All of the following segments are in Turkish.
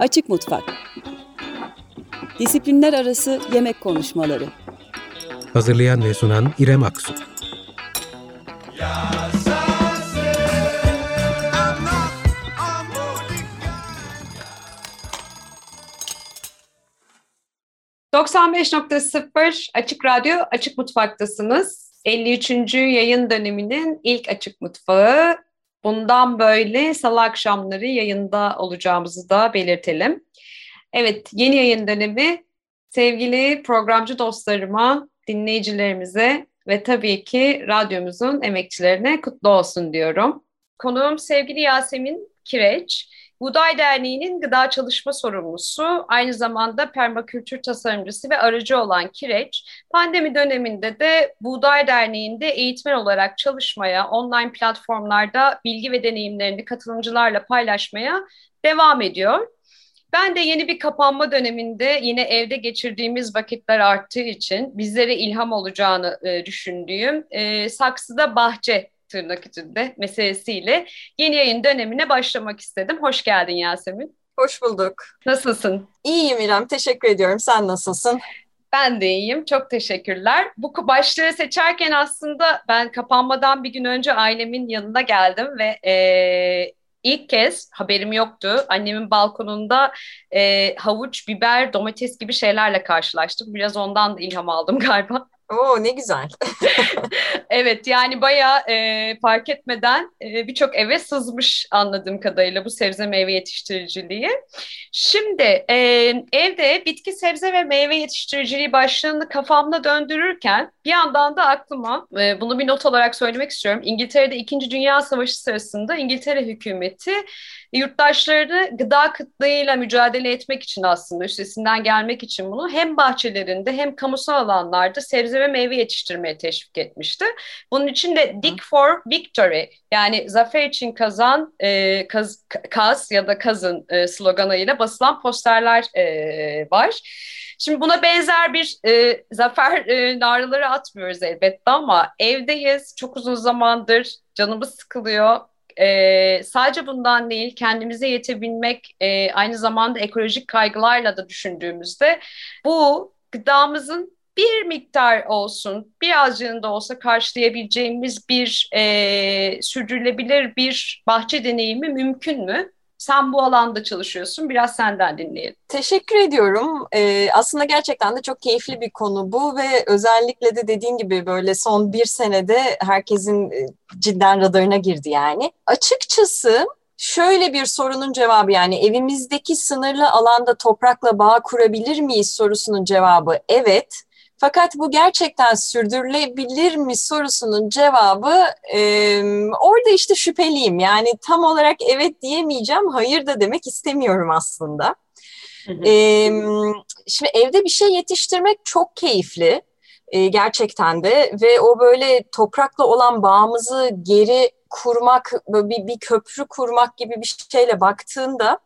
Açık Mutfak Disiplinler Arası Yemek Konuşmaları Hazırlayan ve sunan İrem Aksu ...95.0 Açık Radyo Açık Mutfak'tasınız. 53. yayın döneminin ilk Açık Mutfağı Bundan böyle salı akşamları yayında olacağımızı da belirtelim. Evet, yeni yayın dönemi sevgili programcı dostlarıma, dinleyicilerimize ve tabii ki radyomuzun emekçilerine kutlu olsun diyorum. Konuğum sevgili Yasemin Kireç. Buğday Derneği'nin gıda çalışma sorumlusu, aynı zamanda permakültür tasarımcısı ve aracı olan Kireç, pandemi döneminde de Buğday Derneği'nde eğitmen olarak çalışmaya, online platformlarda bilgi ve deneyimlerini katılımcılarla paylaşmaya devam ediyor. Ben de yeni bir kapanma döneminde yine evde geçirdiğimiz vakitler arttığı için bizlere ilham olacağını e, düşündüğüm e, Saksıda Bahçe tırnak içinde meselesiyle yeni yayın dönemine başlamak istedim. Hoş geldin Yasemin. Hoş bulduk. Nasılsın? İyiyim İrem, teşekkür ediyorum. Sen nasılsın? Ben de iyiyim, çok teşekkürler. Bu başlığı seçerken aslında ben kapanmadan bir gün önce ailemin yanına geldim ve e, ilk kez haberim yoktu. Annemin balkonunda e, havuç, biber, domates gibi şeylerle karşılaştım. Biraz ondan da ilham aldım galiba. Oo ne güzel. evet yani bayağı e, fark etmeden e, birçok eve sızmış anladığım kadarıyla bu sebze meyve yetiştiriciliği. Şimdi e, evde bitki sebze ve meyve yetiştiriciliği başlığını kafamda döndürürken bir yandan da aklıma e, bunu bir not olarak söylemek istiyorum. İngiltere'de 2. Dünya Savaşı sırasında İngiltere hükümeti yurttaşlarını gıda kıtlığıyla mücadele etmek için aslında üstesinden gelmek için bunu hem bahçelerinde hem kamusal alanlarda sebze ve meyve yetiştirmeye teşvik etmişti. Bunun için de Dig for Victory yani zafer için kazan e, kaz, kaz ya da kazın e, sloganıyla basılan posterler e, var. Şimdi buna benzer bir e, zafer e, naraları atmıyoruz elbette ama evdeyiz çok uzun zamandır canımız sıkılıyor e, sadece bundan değil kendimize yetebilmek e, aynı zamanda ekolojik kaygılarla da düşündüğümüzde bu gıdamızın bir miktar olsun, birazcığında olsa karşılayabileceğimiz bir e, sürdürülebilir bir bahçe deneyimi mümkün mü? Sen bu alanda çalışıyorsun. Biraz senden dinleyelim. Teşekkür ediyorum. Ee, aslında gerçekten de çok keyifli bir konu bu ve özellikle de dediğin gibi böyle son bir senede herkesin e, cidden radarına girdi yani. Açıkçası şöyle bir sorunun cevabı yani evimizdeki sınırlı alanda toprakla bağ kurabilir miyiz sorusunun cevabı evet. Fakat bu gerçekten sürdürülebilir mi sorusunun cevabı e, orada işte şüpheliyim. Yani tam olarak evet diyemeyeceğim, hayır da demek istemiyorum aslında. E, şimdi evde bir şey yetiştirmek çok keyifli e, gerçekten de ve o böyle toprakla olan bağımızı geri kurmak, bir, bir köprü kurmak gibi bir şeyle baktığında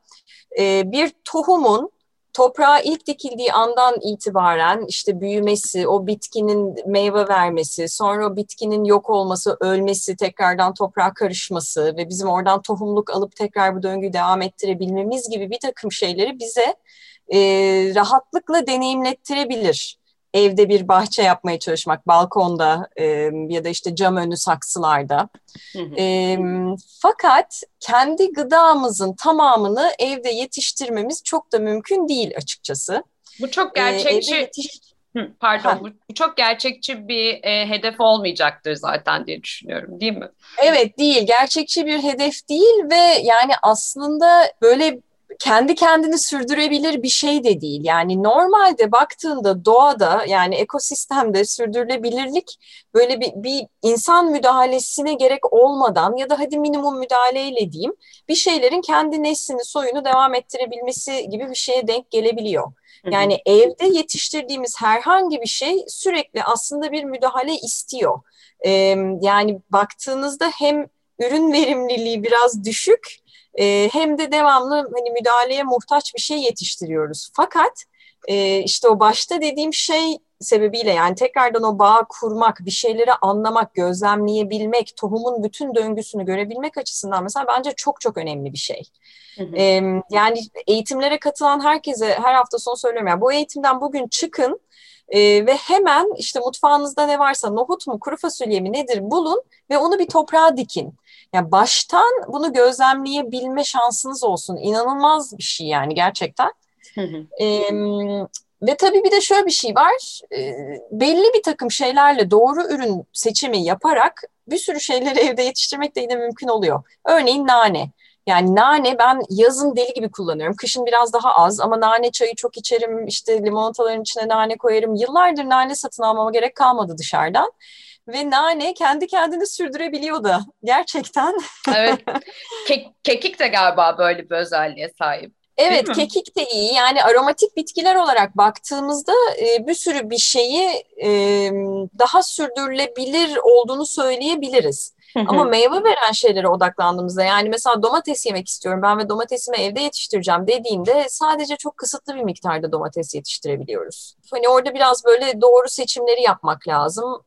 e, bir tohumun toprağa ilk dikildiği andan itibaren işte büyümesi, o bitkinin meyve vermesi, sonra o bitkinin yok olması, ölmesi, tekrardan toprağa karışması ve bizim oradan tohumluk alıp tekrar bu döngüyü devam ettirebilmemiz gibi bir takım şeyleri bize e, rahatlıkla deneyimlettirebilir evde bir bahçe yapmaya çalışmak, balkonda e, ya da işte cam önü saksılarda. E, fakat kendi gıdamızın tamamını evde yetiştirmemiz çok da mümkün değil açıkçası. Bu çok gerçekçi. E, yetiş... pardon, ha. bu çok gerçekçi bir e, hedef olmayacaktır zaten diye düşünüyorum, değil mi? Evet, değil. Gerçekçi bir hedef değil ve yani aslında böyle kendi kendini sürdürebilir bir şey de değil. Yani normalde baktığında doğada yani ekosistemde sürdürülebilirlik böyle bir, bir insan müdahalesine gerek olmadan ya da hadi minimum müdahaleyle diyeyim bir şeylerin kendi neslini soyunu devam ettirebilmesi gibi bir şeye denk gelebiliyor. Yani evde yetiştirdiğimiz herhangi bir şey sürekli aslında bir müdahale istiyor. Ee, yani baktığınızda hem ürün verimliliği biraz düşük e, hem de devamlı hani müdahaleye muhtaç bir şey yetiştiriyoruz. Fakat e, işte o başta dediğim şey sebebiyle yani tekrardan o bağ kurmak, bir şeyleri anlamak, gözlemleyebilmek, tohumun bütün döngüsünü görebilmek açısından mesela bence çok çok önemli bir şey. Hı hı. Ee, yani eğitimlere katılan herkese her hafta sonu söylüyorum yani bu eğitimden bugün çıkın e, ve hemen işte mutfağınızda ne varsa nohut mu kuru fasulye mi nedir bulun ve onu bir toprağa dikin. Yani baştan bunu gözlemleyebilme şansınız olsun. İnanılmaz bir şey yani gerçekten. Hı hı. Ve tabii bir de şöyle bir şey var. E, belli bir takım şeylerle doğru ürün seçimi yaparak bir sürü şeyleri evde yetiştirmek de yine mümkün oluyor. Örneğin nane. Yani nane ben yazın deli gibi kullanıyorum. Kışın biraz daha az ama nane çayı çok içerim. İşte limonataların içine nane koyarım. Yıllardır nane satın almama gerek kalmadı dışarıdan. Ve nane kendi kendini sürdürebiliyor da gerçekten. evet. Ke kekik de galiba böyle bir özelliğe sahip. Evet, kekik de iyi. Yani aromatik bitkiler olarak baktığımızda e, bir sürü bir şeyi e, daha sürdürülebilir olduğunu söyleyebiliriz. Ama meyve veren şeylere odaklandığımızda yani mesela domates yemek istiyorum ben ve domatesimi evde yetiştireceğim dediğinde sadece çok kısıtlı bir miktarda domates yetiştirebiliyoruz. Hani orada biraz böyle doğru seçimleri yapmak lazım.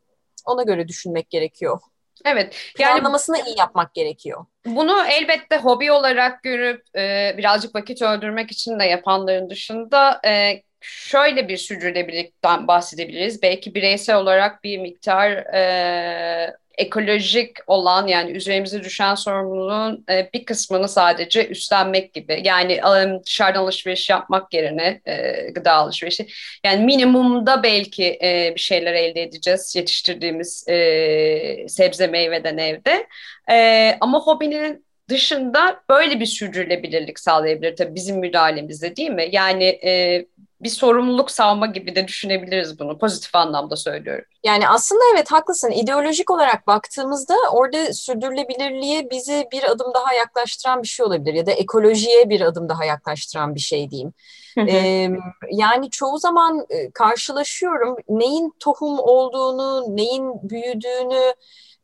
Ona göre düşünmek gerekiyor. Evet. Yani Planlamasını iyi yapmak gerekiyor. Bunu elbette hobi olarak görüp e, birazcık vakit öldürmek için de yapanların dışında e, şöyle bir sürdürülebilirlikten bahsedebiliriz. Belki bireysel olarak bir miktar e, ekolojik olan yani üzerimize düşen sorumluluğun e, bir kısmını sadece üstlenmek gibi. Yani dışarıdan alışveriş yapmak yerine e, gıda alışverişi. Yani minimumda belki e, bir şeyler elde edeceğiz yetiştirdiğimiz e, sebze meyveden evde. E, ama hobinin dışında böyle bir sürdürülebilirlik sağlayabilir tabii bizim müdahalemizde değil mi? Yani e, bir sorumluluk salma gibi de düşünebiliriz bunu. Pozitif anlamda söylüyorum. Yani aslında evet haklısın. İdeolojik olarak baktığımızda orada sürdürülebilirliğe bizi bir adım daha yaklaştıran bir şey olabilir. Ya da ekolojiye bir adım daha yaklaştıran bir şey diyeyim. ee, yani çoğu zaman karşılaşıyorum neyin tohum olduğunu, neyin büyüdüğünü,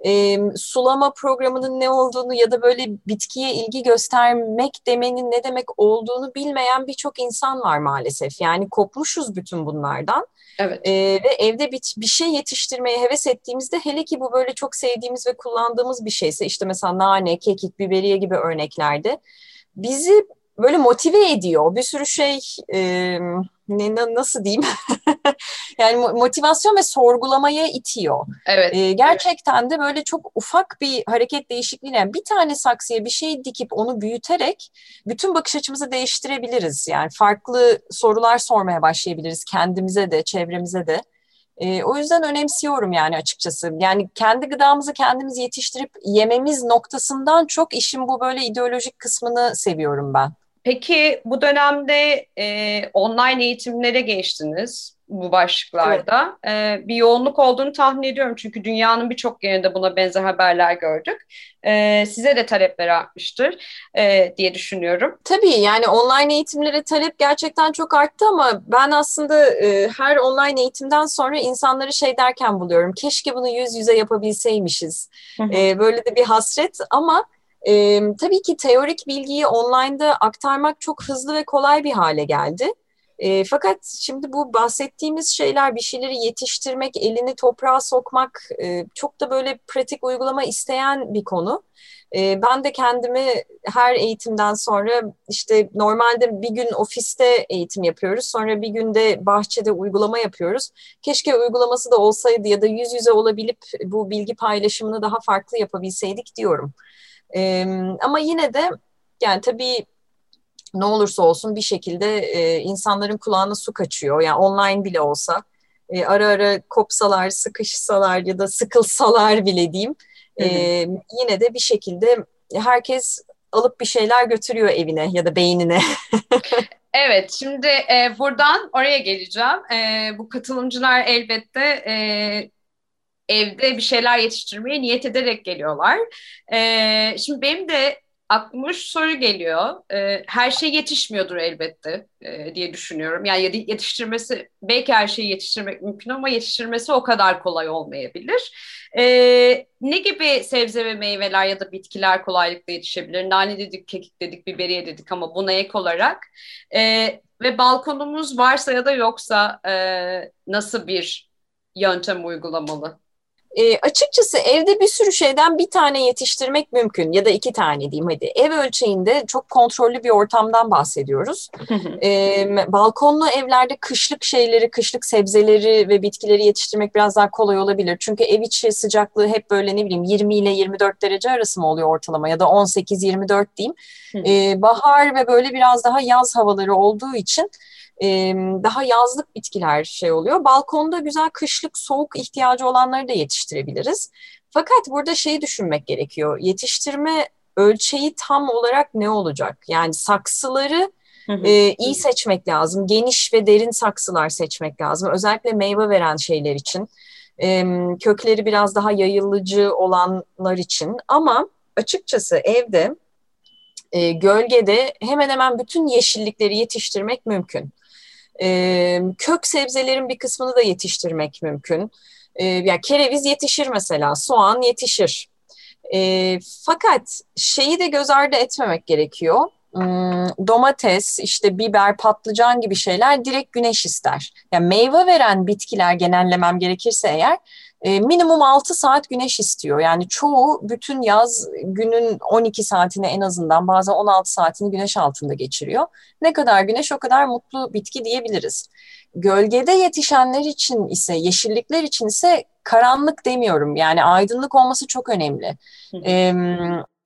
e, sulama programının ne olduğunu ya da böyle bitkiye ilgi göstermek demenin ne demek olduğunu bilmeyen birçok insan var maalesef. Yani kopmuşuz bütün bunlardan. Evet. E, ve evde bir, bir şey yetiştirmeye heves ettiğimizde hele ki bu böyle çok sevdiğimiz ve kullandığımız bir şeyse işte mesela nane, kekik, biberiye gibi örneklerde bizi böyle motive ediyor. Bir sürü şey e, ne, nasıl diyeyim yani motivasyon ve sorgulamaya itiyor. Evet. E, gerçekten de böyle çok ufak bir hareket değişikliğiyle yani bir tane saksıya bir şey dikip onu büyüterek bütün bakış açımızı değiştirebiliriz. Yani farklı sorular sormaya başlayabiliriz kendimize de çevremize de. E, o yüzden önemsiyorum yani açıkçası. Yani kendi gıdamızı kendimiz yetiştirip yememiz noktasından çok işin bu böyle ideolojik kısmını seviyorum ben. Peki bu dönemde e, online eğitimlere geçtiniz bu başlıklarda. Evet. E, bir yoğunluk olduğunu tahmin ediyorum çünkü dünyanın birçok yerinde buna benzer haberler gördük. E, size de talepler artmıştır e, diye düşünüyorum. Tabii yani online eğitimlere talep gerçekten çok arttı ama ben aslında e, her online eğitimden sonra insanları şey derken buluyorum. Keşke bunu yüz yüze yapabilseymişiz. E, böyle de bir hasret ama e, tabii ki teorik bilgiyi online'da aktarmak çok hızlı ve kolay bir hale geldi. E, fakat şimdi bu bahsettiğimiz şeyler bir şeyleri yetiştirmek, elini toprağa sokmak e, çok da böyle pratik uygulama isteyen bir konu. E, ben de kendimi her eğitimden sonra işte normalde bir gün ofiste eğitim yapıyoruz. Sonra bir günde bahçede uygulama yapıyoruz. Keşke uygulaması da olsaydı ya da yüz yüze olabilip bu bilgi paylaşımını daha farklı yapabilseydik diyorum. E, ama yine de yani tabii ne olursa olsun bir şekilde e, insanların kulağına su kaçıyor. Yani online bile olsa e, ara ara kopsalar, sıkışsalar ya da sıkılsalar bile diyeyim. E, yine de bir şekilde herkes alıp bir şeyler götürüyor evine ya da beynine. evet, şimdi e, buradan oraya geleceğim. E, bu katılımcılar elbette e, evde bir şeyler yetiştirmeye niyet ederek geliyorlar. E, şimdi benim de aklıma şu soru geliyor. E, her şey yetişmiyordur elbette e, diye düşünüyorum. Yani yetiştirmesi, belki her şeyi yetiştirmek mümkün ama yetiştirmesi o kadar kolay olmayabilir. E, ne gibi sebze ve meyveler ya da bitkiler kolaylıkla yetişebilir? Nane dedik, kekik dedik, biberiye dedik ama buna ek olarak... E, ve balkonumuz varsa ya da yoksa e, nasıl bir yöntem uygulamalı? E, açıkçası evde bir sürü şeyden bir tane yetiştirmek mümkün ya da iki tane diyeyim hadi. Ev ölçeğinde çok kontrollü bir ortamdan bahsediyoruz. e, balkonlu evlerde kışlık şeyleri, kışlık sebzeleri ve bitkileri yetiştirmek biraz daha kolay olabilir. Çünkü ev içi sıcaklığı hep böyle ne bileyim 20 ile 24 derece arası mı oluyor ortalama ya da 18-24 diyeyim. e, bahar ve böyle biraz daha yaz havaları olduğu için daha yazlık bitkiler şey oluyor. Balkonda güzel kışlık soğuk ihtiyacı olanları da yetiştirebiliriz. Fakat burada şeyi düşünmek gerekiyor. Yetiştirme ölçeği tam olarak ne olacak? Yani saksıları e, iyi seçmek lazım. Geniş ve derin saksılar seçmek lazım. Özellikle meyve veren şeyler için. E, kökleri biraz daha yayılıcı olanlar için. Ama açıkçası evde e, gölgede hemen hemen bütün yeşillikleri yetiştirmek mümkün. Kök sebzelerin bir kısmını da yetiştirmek mümkün. E, yani kereviz yetişir mesela, soğan yetişir. Fakat şeyi de göz ardı etmemek gerekiyor. Hmm, domates, işte biber, patlıcan gibi şeyler direkt güneş ister. Yani meyve veren bitkiler genellemem gerekirse eğer e, minimum 6 saat güneş istiyor. Yani çoğu bütün yaz günün 12 saatini en azından bazen 16 saatini güneş altında geçiriyor. Ne kadar güneş o kadar mutlu bitki diyebiliriz. Gölgede yetişenler için ise, yeşillikler için ise karanlık demiyorum. Yani aydınlık olması çok önemli. Ee,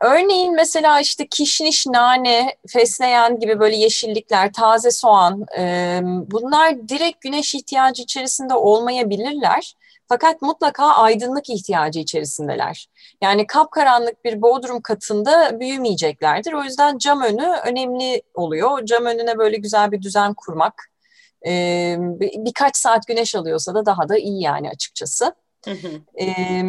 örneğin mesela işte kişniş, nane, fesleğen gibi böyle yeşillikler, taze soğan e, bunlar direkt güneş ihtiyacı içerisinde olmayabilirler. Fakat mutlaka aydınlık ihtiyacı içerisindeler. Yani kapkaranlık bir bodrum katında büyümeyeceklerdir. O yüzden cam önü önemli oluyor. Cam önüne böyle güzel bir düzen kurmak. Ee, birkaç saat güneş alıyorsa da daha da iyi yani açıkçası. Ee,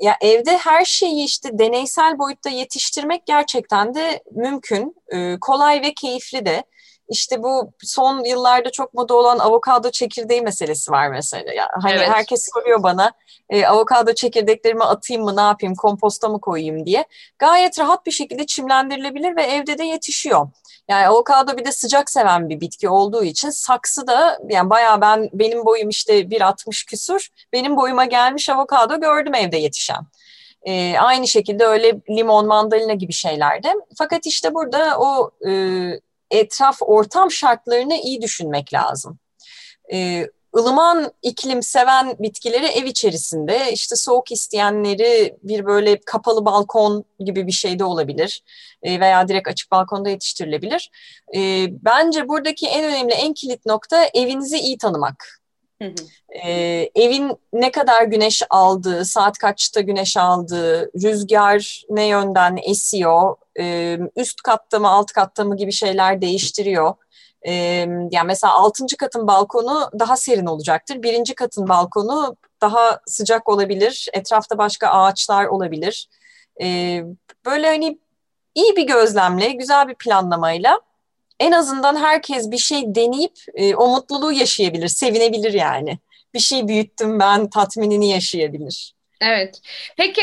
ya evde her şeyi işte deneysel boyutta yetiştirmek gerçekten de mümkün, ee, kolay ve keyifli de. İşte bu son yıllarda çok moda olan avokado çekirdeği meselesi var mesela. Yani hani evet. herkes soruyor bana e, avokado çekirdeklerimi atayım mı ne yapayım komposta mı koyayım diye. Gayet rahat bir şekilde çimlendirilebilir ve evde de yetişiyor. Yani avokado bir de sıcak seven bir bitki olduğu için saksı da yani bayağı ben benim boyum işte 1.60 küsur benim boyuma gelmiş avokado gördüm evde yetişen. E, aynı şekilde öyle limon, mandalina gibi şeylerde. Fakat işte burada o e, etraf ortam şartlarını iyi düşünmek lazım. E, ılıman iklim seven bitkileri ev içerisinde, işte soğuk isteyenleri bir böyle kapalı balkon gibi bir şeyde olabilir e, veya direkt açık balkonda yetiştirilebilir. E, bence buradaki en önemli, en kilit nokta evinizi iyi tanımak. Hı Ee, evin ne kadar güneş aldığı, saat kaçta güneş aldığı, rüzgar ne yönden esiyor, üst katta mı alt katta mı gibi şeyler değiştiriyor. E, yani mesela altıncı katın balkonu daha serin olacaktır. Birinci katın balkonu daha sıcak olabilir. Etrafta başka ağaçlar olabilir. Böyle hani iyi bir gözlemle, güzel bir planlamayla en azından herkes bir şey deneyip o mutluluğu yaşayabilir, sevinebilir yani. Bir şey büyüttüm ben tatminini yaşayabilir. Evet. Peki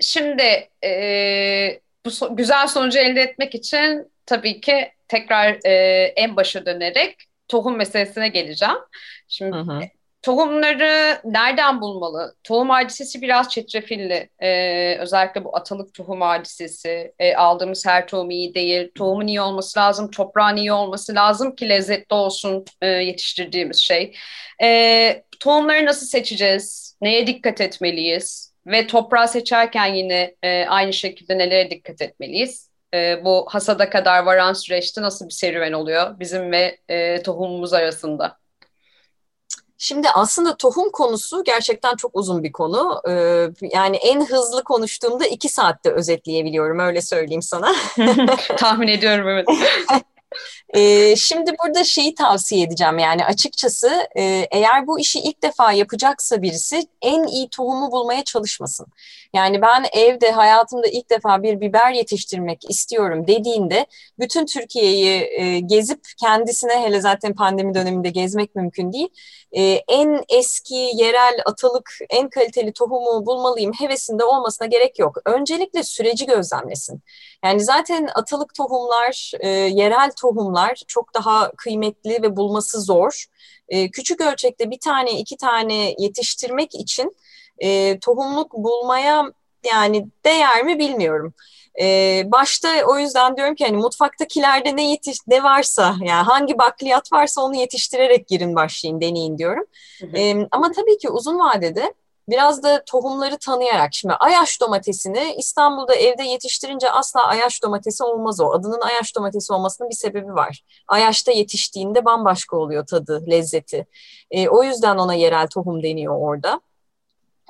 şimdi e, bu so güzel sonucu elde etmek için tabii ki tekrar e, en başa dönerek tohum meselesine geleceğim. Şimdi hı hı. Tohumları nereden bulmalı? Tohum hadisesi biraz çetrefilli. Ee, özellikle bu atalık tohum hadisesi. Ee, aldığımız her tohum iyi değil. Tohumun iyi olması lazım, toprağın iyi olması lazım ki lezzetli olsun e, yetiştirdiğimiz şey. Ee, tohumları nasıl seçeceğiz? Neye dikkat etmeliyiz? Ve toprağı seçerken yine e, aynı şekilde nelere dikkat etmeliyiz? E, bu hasada kadar varan süreçte nasıl bir serüven oluyor bizim ve e, tohumumuz arasında? Şimdi aslında tohum konusu gerçekten çok uzun bir konu. Ee, yani en hızlı konuştuğumda iki saatte özetleyebiliyorum öyle söyleyeyim sana. Tahmin ediyorum evet. E, şimdi burada şeyi tavsiye edeceğim yani açıkçası e, eğer bu işi ilk defa yapacaksa birisi en iyi tohumu bulmaya çalışmasın. Yani ben evde hayatımda ilk defa bir biber yetiştirmek istiyorum dediğinde bütün Türkiye'yi e, gezip kendisine hele zaten pandemi döneminde gezmek mümkün değil. E, en eski yerel atalık en kaliteli tohumu bulmalıyım hevesinde olmasına gerek yok. Öncelikle süreci gözlemlesin. Yani zaten atalık tohumlar, e, yerel tohumlar çok daha kıymetli ve bulması zor. E, küçük ölçekte bir tane iki tane yetiştirmek için e, tohumluk bulmaya yani değer mi bilmiyorum. Ee, başta o yüzden diyorum ki hani mutfaktakilerde ne yetiş ne varsa yani hangi bakliyat varsa onu yetiştirerek girin başlayın deneyin diyorum. Ee, ama tabii ki uzun vadede biraz da tohumları tanıyarak şimdi ayaş domatesini İstanbul'da evde yetiştirince asla ayaş domatesi olmaz o. Adının ayaş domatesi olmasının bir sebebi var. Ayaşta yetiştiğinde bambaşka oluyor tadı, lezzeti. E, o yüzden ona yerel tohum deniyor orada.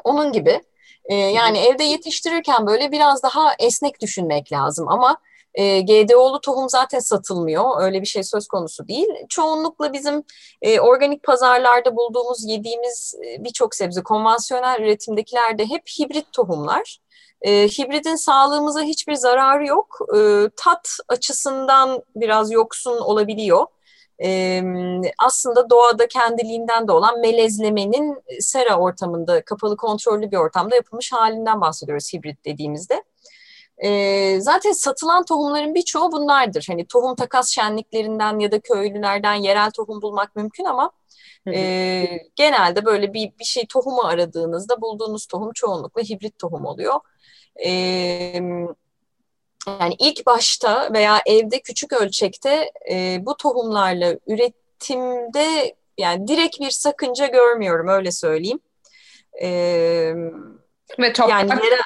Onun gibi. E, yani evde yetiştirirken böyle biraz daha esnek düşünmek lazım ama e, GDO'lu tohum zaten satılmıyor. Öyle bir şey söz konusu değil. Çoğunlukla bizim e, organik pazarlarda bulduğumuz, yediğimiz e, birçok sebze, konvansiyonel üretimdekiler de hep hibrit tohumlar. E, hibridin sağlığımıza hiçbir zararı yok. E, tat açısından biraz yoksun olabiliyor. E, aslında doğada kendiliğinden de olan melezlemenin sera ortamında, kapalı kontrollü bir ortamda yapılmış halinden bahsediyoruz hibrit dediğimizde. E, zaten satılan tohumların birçoğu bunlardır. Hani tohum takas şenliklerinden ya da köylülerden yerel tohum bulmak mümkün ama e, genelde böyle bir, bir şey tohumu aradığınızda bulduğunuz tohum çoğunlukla hibrit tohum oluyor. E, yani ilk başta veya evde küçük ölçekte e, bu tohumlarla üretimde yani direkt bir sakınca görmüyorum öyle söyleyeyim. E, Ve toprak, yani yerel,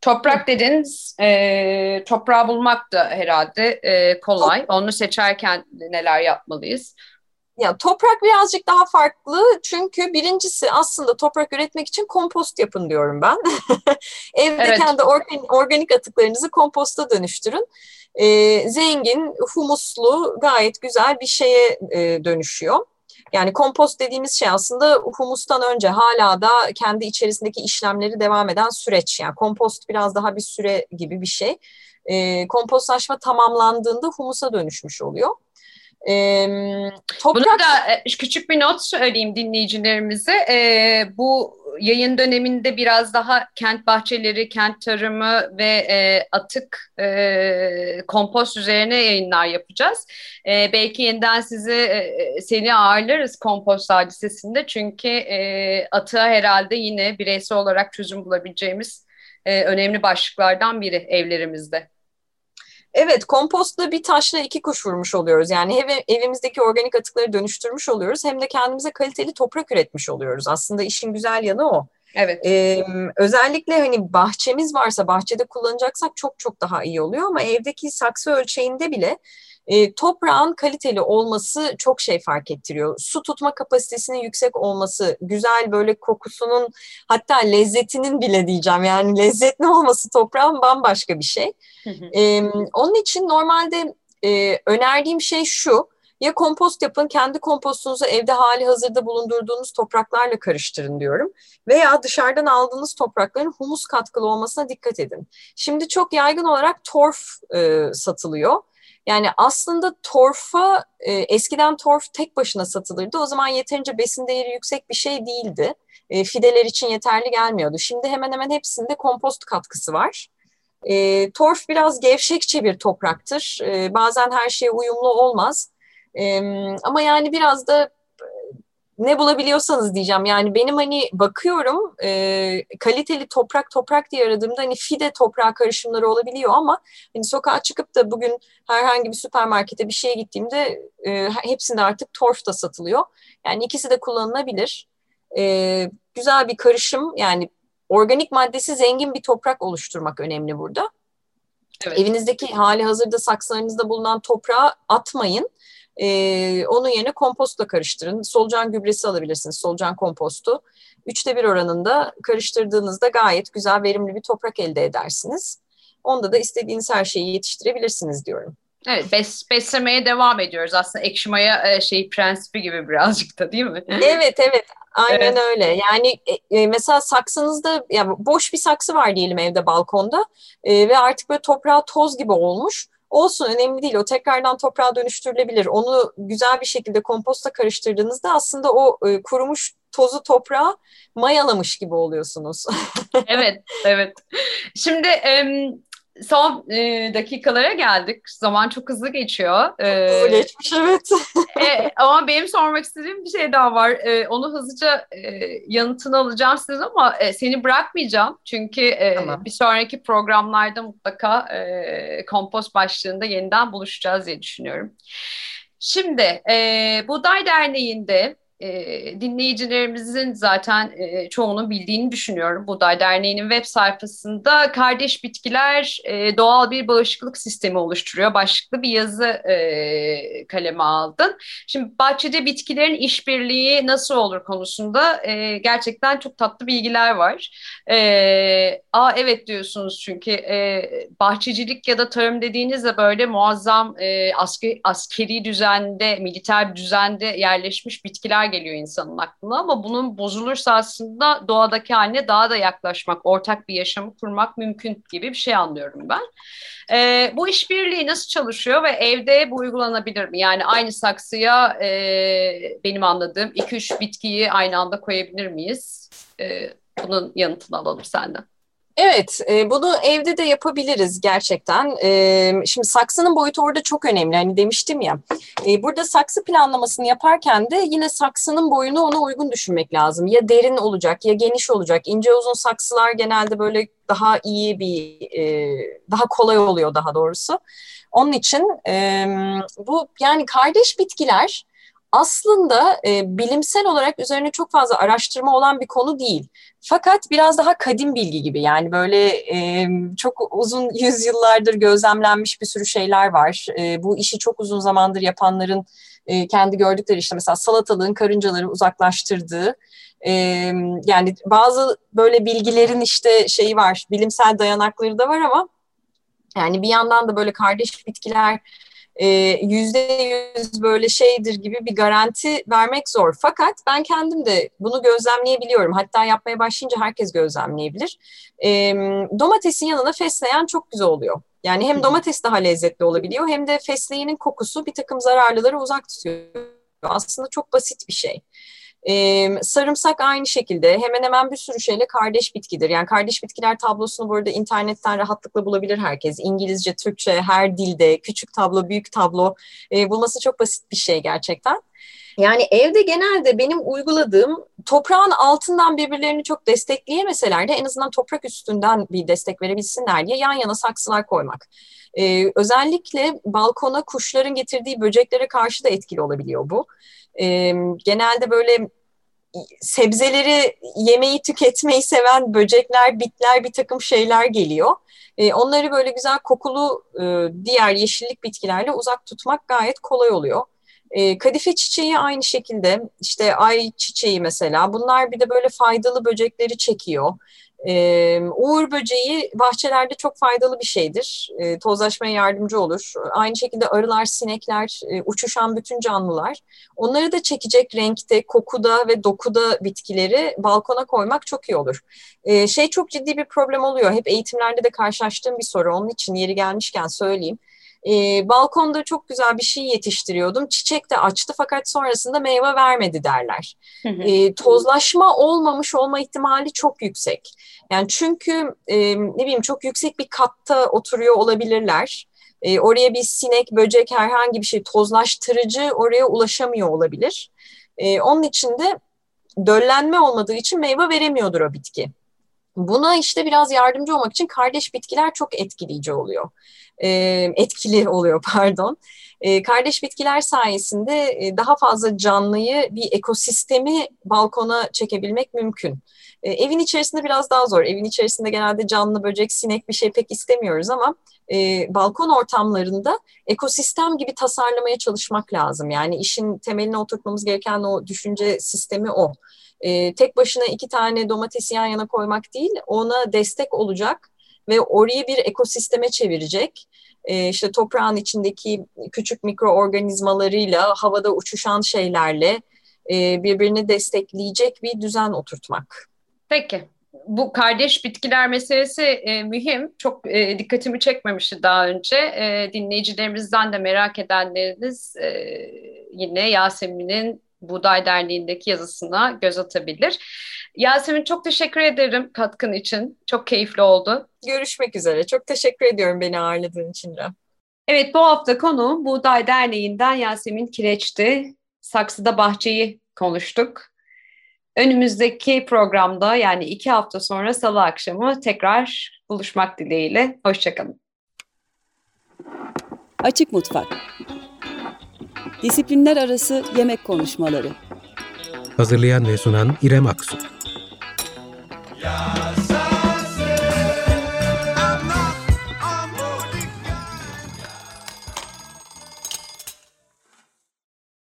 Toprak dediniz, e, toprağı bulmak da herhalde e, kolay. Onu seçerken neler yapmalıyız? Ya toprak birazcık daha farklı çünkü birincisi aslında toprak üretmek için kompost yapın diyorum ben. Evde evet. kendi organik, organik atıklarınızı komposta dönüştürün. Ee, zengin, humuslu, gayet güzel bir şeye e, dönüşüyor. Yani kompost dediğimiz şey aslında humustan önce hala da kendi içerisindeki işlemleri devam eden süreç. Yani kompost biraz daha bir süre gibi bir şey. E, kompostlaşma tamamlandığında humusa dönüşmüş oluyor. E, toprak... Bunu da e, küçük bir not söyleyeyim dinleyicilerimize. E, bu yayın döneminde biraz daha kent bahçeleri, kent tarımı ve e, atık e, kompost üzerine yayınlar yapacağız. E, belki yeniden sizi e, seni ağırlarız kompost hadisesinde çünkü e, atığa herhalde yine bireysel olarak çözüm bulabileceğimiz e, önemli başlıklardan biri evlerimizde. Evet, kompostla bir taşla iki kuş vurmuş oluyoruz. Yani hem evimizdeki organik atıkları dönüştürmüş oluyoruz hem de kendimize kaliteli toprak üretmiş oluyoruz. Aslında işin güzel yanı o. Evet. Ee, özellikle hani bahçemiz varsa bahçede kullanacaksak çok çok daha iyi oluyor ama evdeki saksı ölçeğinde bile e, toprağın kaliteli olması çok şey fark ettiriyor. Su tutma kapasitesinin yüksek olması, güzel böyle kokusunun hatta lezzetinin bile diyeceğim yani lezzetli olması toprağın bambaşka bir şey. E, onun için normalde e, önerdiğim şey şu, ya kompost yapın, kendi kompostunuzu evde hali hazırda bulundurduğunuz topraklarla karıştırın diyorum. Veya dışarıdan aldığınız toprakların humus katkılı olmasına dikkat edin. Şimdi çok yaygın olarak torf e, satılıyor. Yani aslında torfa e, eskiden torf tek başına satılırdı. O zaman yeterince besin değeri yüksek bir şey değildi. E, fideler için yeterli gelmiyordu. Şimdi hemen hemen hepsinde kompost katkısı var. E, torf biraz gevşekçe bir topraktır. E, bazen her şeye uyumlu olmaz. E, ama yani biraz da ne bulabiliyorsanız diyeceğim. Yani benim hani bakıyorum e, kaliteli toprak toprak diye aradığımda hani fide toprağı karışımları olabiliyor ama hani sokağa çıkıp da bugün herhangi bir süpermarkete bir şeye gittiğimde e, hepsinde artık torf da satılıyor. Yani ikisi de kullanılabilir. E, güzel bir karışım yani organik maddesi zengin bir toprak oluşturmak önemli burada. Evet. Evinizdeki hali hazırda saksılarınızda bulunan toprağı atmayın e, onun yerine kompostla karıştırın. Solucan gübresi alabilirsiniz, solucan kompostu. Üçte bir oranında karıştırdığınızda gayet güzel, verimli bir toprak elde edersiniz. Onda da istediğiniz her şeyi yetiştirebilirsiniz diyorum. Evet, bes, beslemeye devam ediyoruz. Aslında ekşi maya şey prensibi gibi birazcık da değil mi? Evet, evet. Aynen evet. öyle. Yani e, e, mesela saksınızda yani boş bir saksı var diyelim evde balkonda e, ve artık böyle toprağı toz gibi olmuş. Olsun önemli değil. O tekrardan toprağa dönüştürülebilir. Onu güzel bir şekilde komposta karıştırdığınızda aslında o e, kurumuş tozu toprağa mayalamış gibi oluyorsunuz. evet, evet. Şimdi e, son e, dakikalara geldik. Zaman çok hızlı geçiyor. Ee, hızlı geçmiş evet. e, ama benim sormak istediğim bir şey daha var. E, onu hızlıca e, yanıtını alacağım sizden ama e, seni bırakmayacağım. Çünkü e, tamam. bir sonraki programlarda mutlaka e, kompost başlığında yeniden buluşacağız diye düşünüyorum. Şimdi e, Buğday Derneği'nde e, dinleyicilerimizin zaten e, çoğunun bildiğini düşünüyorum. Buğday Derneği'nin web sayfasında kardeş bitkiler e, doğal bir bağışıklık sistemi oluşturuyor. Başlıklı bir yazı e, kaleme aldın. Şimdi bahçede bitkilerin işbirliği nasıl olur konusunda e, gerçekten çok tatlı bilgiler var. E, aa evet diyorsunuz çünkü e, bahçecilik ya da tarım dediğinizde böyle muazzam e, asker, askeri düzende, militer düzende yerleşmiş bitkiler geliyor insanın aklına ama bunun bozulursa aslında doğadaki haline daha da yaklaşmak, ortak bir yaşamı kurmak mümkün gibi bir şey anlıyorum ben. E, bu işbirliği nasıl çalışıyor ve evde bu uygulanabilir mi? Yani aynı saksıya e, benim anladığım 2-3 bitkiyi aynı anda koyabilir miyiz? E, bunun yanıtını alalım senden. Evet, e, bunu evde de yapabiliriz gerçekten. E, şimdi saksının boyutu orada çok önemli. Hani demiştim ya, e, burada saksı planlamasını yaparken de yine saksının boyunu ona uygun düşünmek lazım. Ya derin olacak, ya geniş olacak. İnce uzun saksılar genelde böyle daha iyi bir, e, daha kolay oluyor daha doğrusu. Onun için e, bu yani kardeş bitkiler aslında e, bilimsel olarak üzerine çok fazla araştırma olan bir konu değil. Fakat biraz daha kadim bilgi gibi yani böyle e, çok uzun yüzyıllardır gözlemlenmiş bir sürü şeyler var. E, bu işi çok uzun zamandır yapanların e, kendi gördükleri işte mesela salatalığın karıncaları uzaklaştırdığı e, yani bazı böyle bilgilerin işte şeyi var bilimsel dayanakları da var ama yani bir yandan da böyle kardeş bitkiler yüzde yüz böyle şeydir gibi bir garanti vermek zor. Fakat ben kendim de bunu gözlemleyebiliyorum. Hatta yapmaya başlayınca herkes gözlemleyebilir. E, domatesin yanına fesleğen çok güzel oluyor. Yani hem domates daha lezzetli olabiliyor hem de fesleğenin kokusu bir takım zararlıları uzak tutuyor. Aslında çok basit bir şey. Sarımsak aynı şekilde hemen hemen bir sürü şeyle kardeş bitkidir. Yani kardeş bitkiler tablosunu burada internetten rahatlıkla bulabilir herkes. İngilizce, Türkçe, her dilde küçük tablo, büyük tablo bulması çok basit bir şey gerçekten. Yani evde genelde benim uyguladığım toprağın altından birbirlerini çok destekleyemeseler de en azından toprak üstünden bir destek verebilsinler diye yan yana saksılar koymak. Ee, özellikle balkona kuşların getirdiği böceklere karşı da etkili olabiliyor bu. Ee, genelde böyle sebzeleri yemeyi tüketmeyi seven böcekler, bitler bir takım şeyler geliyor. E, onları böyle güzel kokulu e, diğer yeşillik bitkilerle uzak tutmak gayet kolay oluyor. E, kadife çiçeği aynı şekilde işte ay çiçeği mesela bunlar bir de böyle faydalı böcekleri çekiyor. E, uğur böceği bahçelerde çok faydalı bir şeydir. E, tozlaşmaya yardımcı olur. Aynı şekilde arılar, sinekler, e, uçuşan bütün canlılar. Onları da çekecek renkte, kokuda ve dokuda bitkileri balkona koymak çok iyi olur. E, şey çok ciddi bir problem oluyor. Hep eğitimlerde de karşılaştığım bir soru. Onun için yeri gelmişken söyleyeyim. E, balkonda çok güzel bir şey yetiştiriyordum. Çiçek de açtı fakat sonrasında meyve vermedi derler. E, tozlaşma olmamış olma ihtimali çok yüksek. Yani çünkü e, ne bileyim çok yüksek bir katta oturuyor olabilirler. E, oraya bir sinek, böcek herhangi bir şey tozlaştırıcı oraya ulaşamıyor olabilir. E, onun için de döllenme olmadığı için meyve veremiyordur o bitki. Buna işte biraz yardımcı olmak için kardeş bitkiler çok etkileyici oluyor. E, etkili oluyor pardon. E, kardeş bitkiler sayesinde e, daha fazla canlıyı bir ekosistemi balkona çekebilmek mümkün. E, evin içerisinde biraz daha zor. Evin içerisinde genelde canlı böcek, sinek bir şey pek istemiyoruz ama e, balkon ortamlarında ekosistem gibi tasarlamaya çalışmak lazım. Yani işin temeline oturtmamız gereken o düşünce sistemi o. E, tek başına iki tane domatesi yan yana koymak değil, ona destek olacak ve orayı bir ekosisteme çevirecek. E, işte toprağın içindeki küçük mikroorganizmalarıyla, havada uçuşan şeylerle e, birbirini destekleyecek bir düzen oturtmak. Peki. Bu kardeş bitkiler meselesi e, mühim. Çok e, dikkatimi çekmemişti daha önce. E, dinleyicilerimizden de merak edenleriniz e, yine Yasemin'in Buğday Derneği'ndeki yazısına göz atabilir. Yasemin çok teşekkür ederim katkın için. Çok keyifli oldu. Görüşmek üzere. Çok teşekkür ediyorum beni ağırladığın için de. Evet bu hafta konu Buğday Derneği'nden Yasemin Kireç'ti. Saksıda Bahçeyi konuştuk. Önümüzdeki programda yani iki hafta sonra salı akşamı tekrar buluşmak dileğiyle. Hoşçakalın. Açık Mutfak Disiplinler Arası Yemek Konuşmaları Hazırlayan ve sunan İrem Aksu. Ya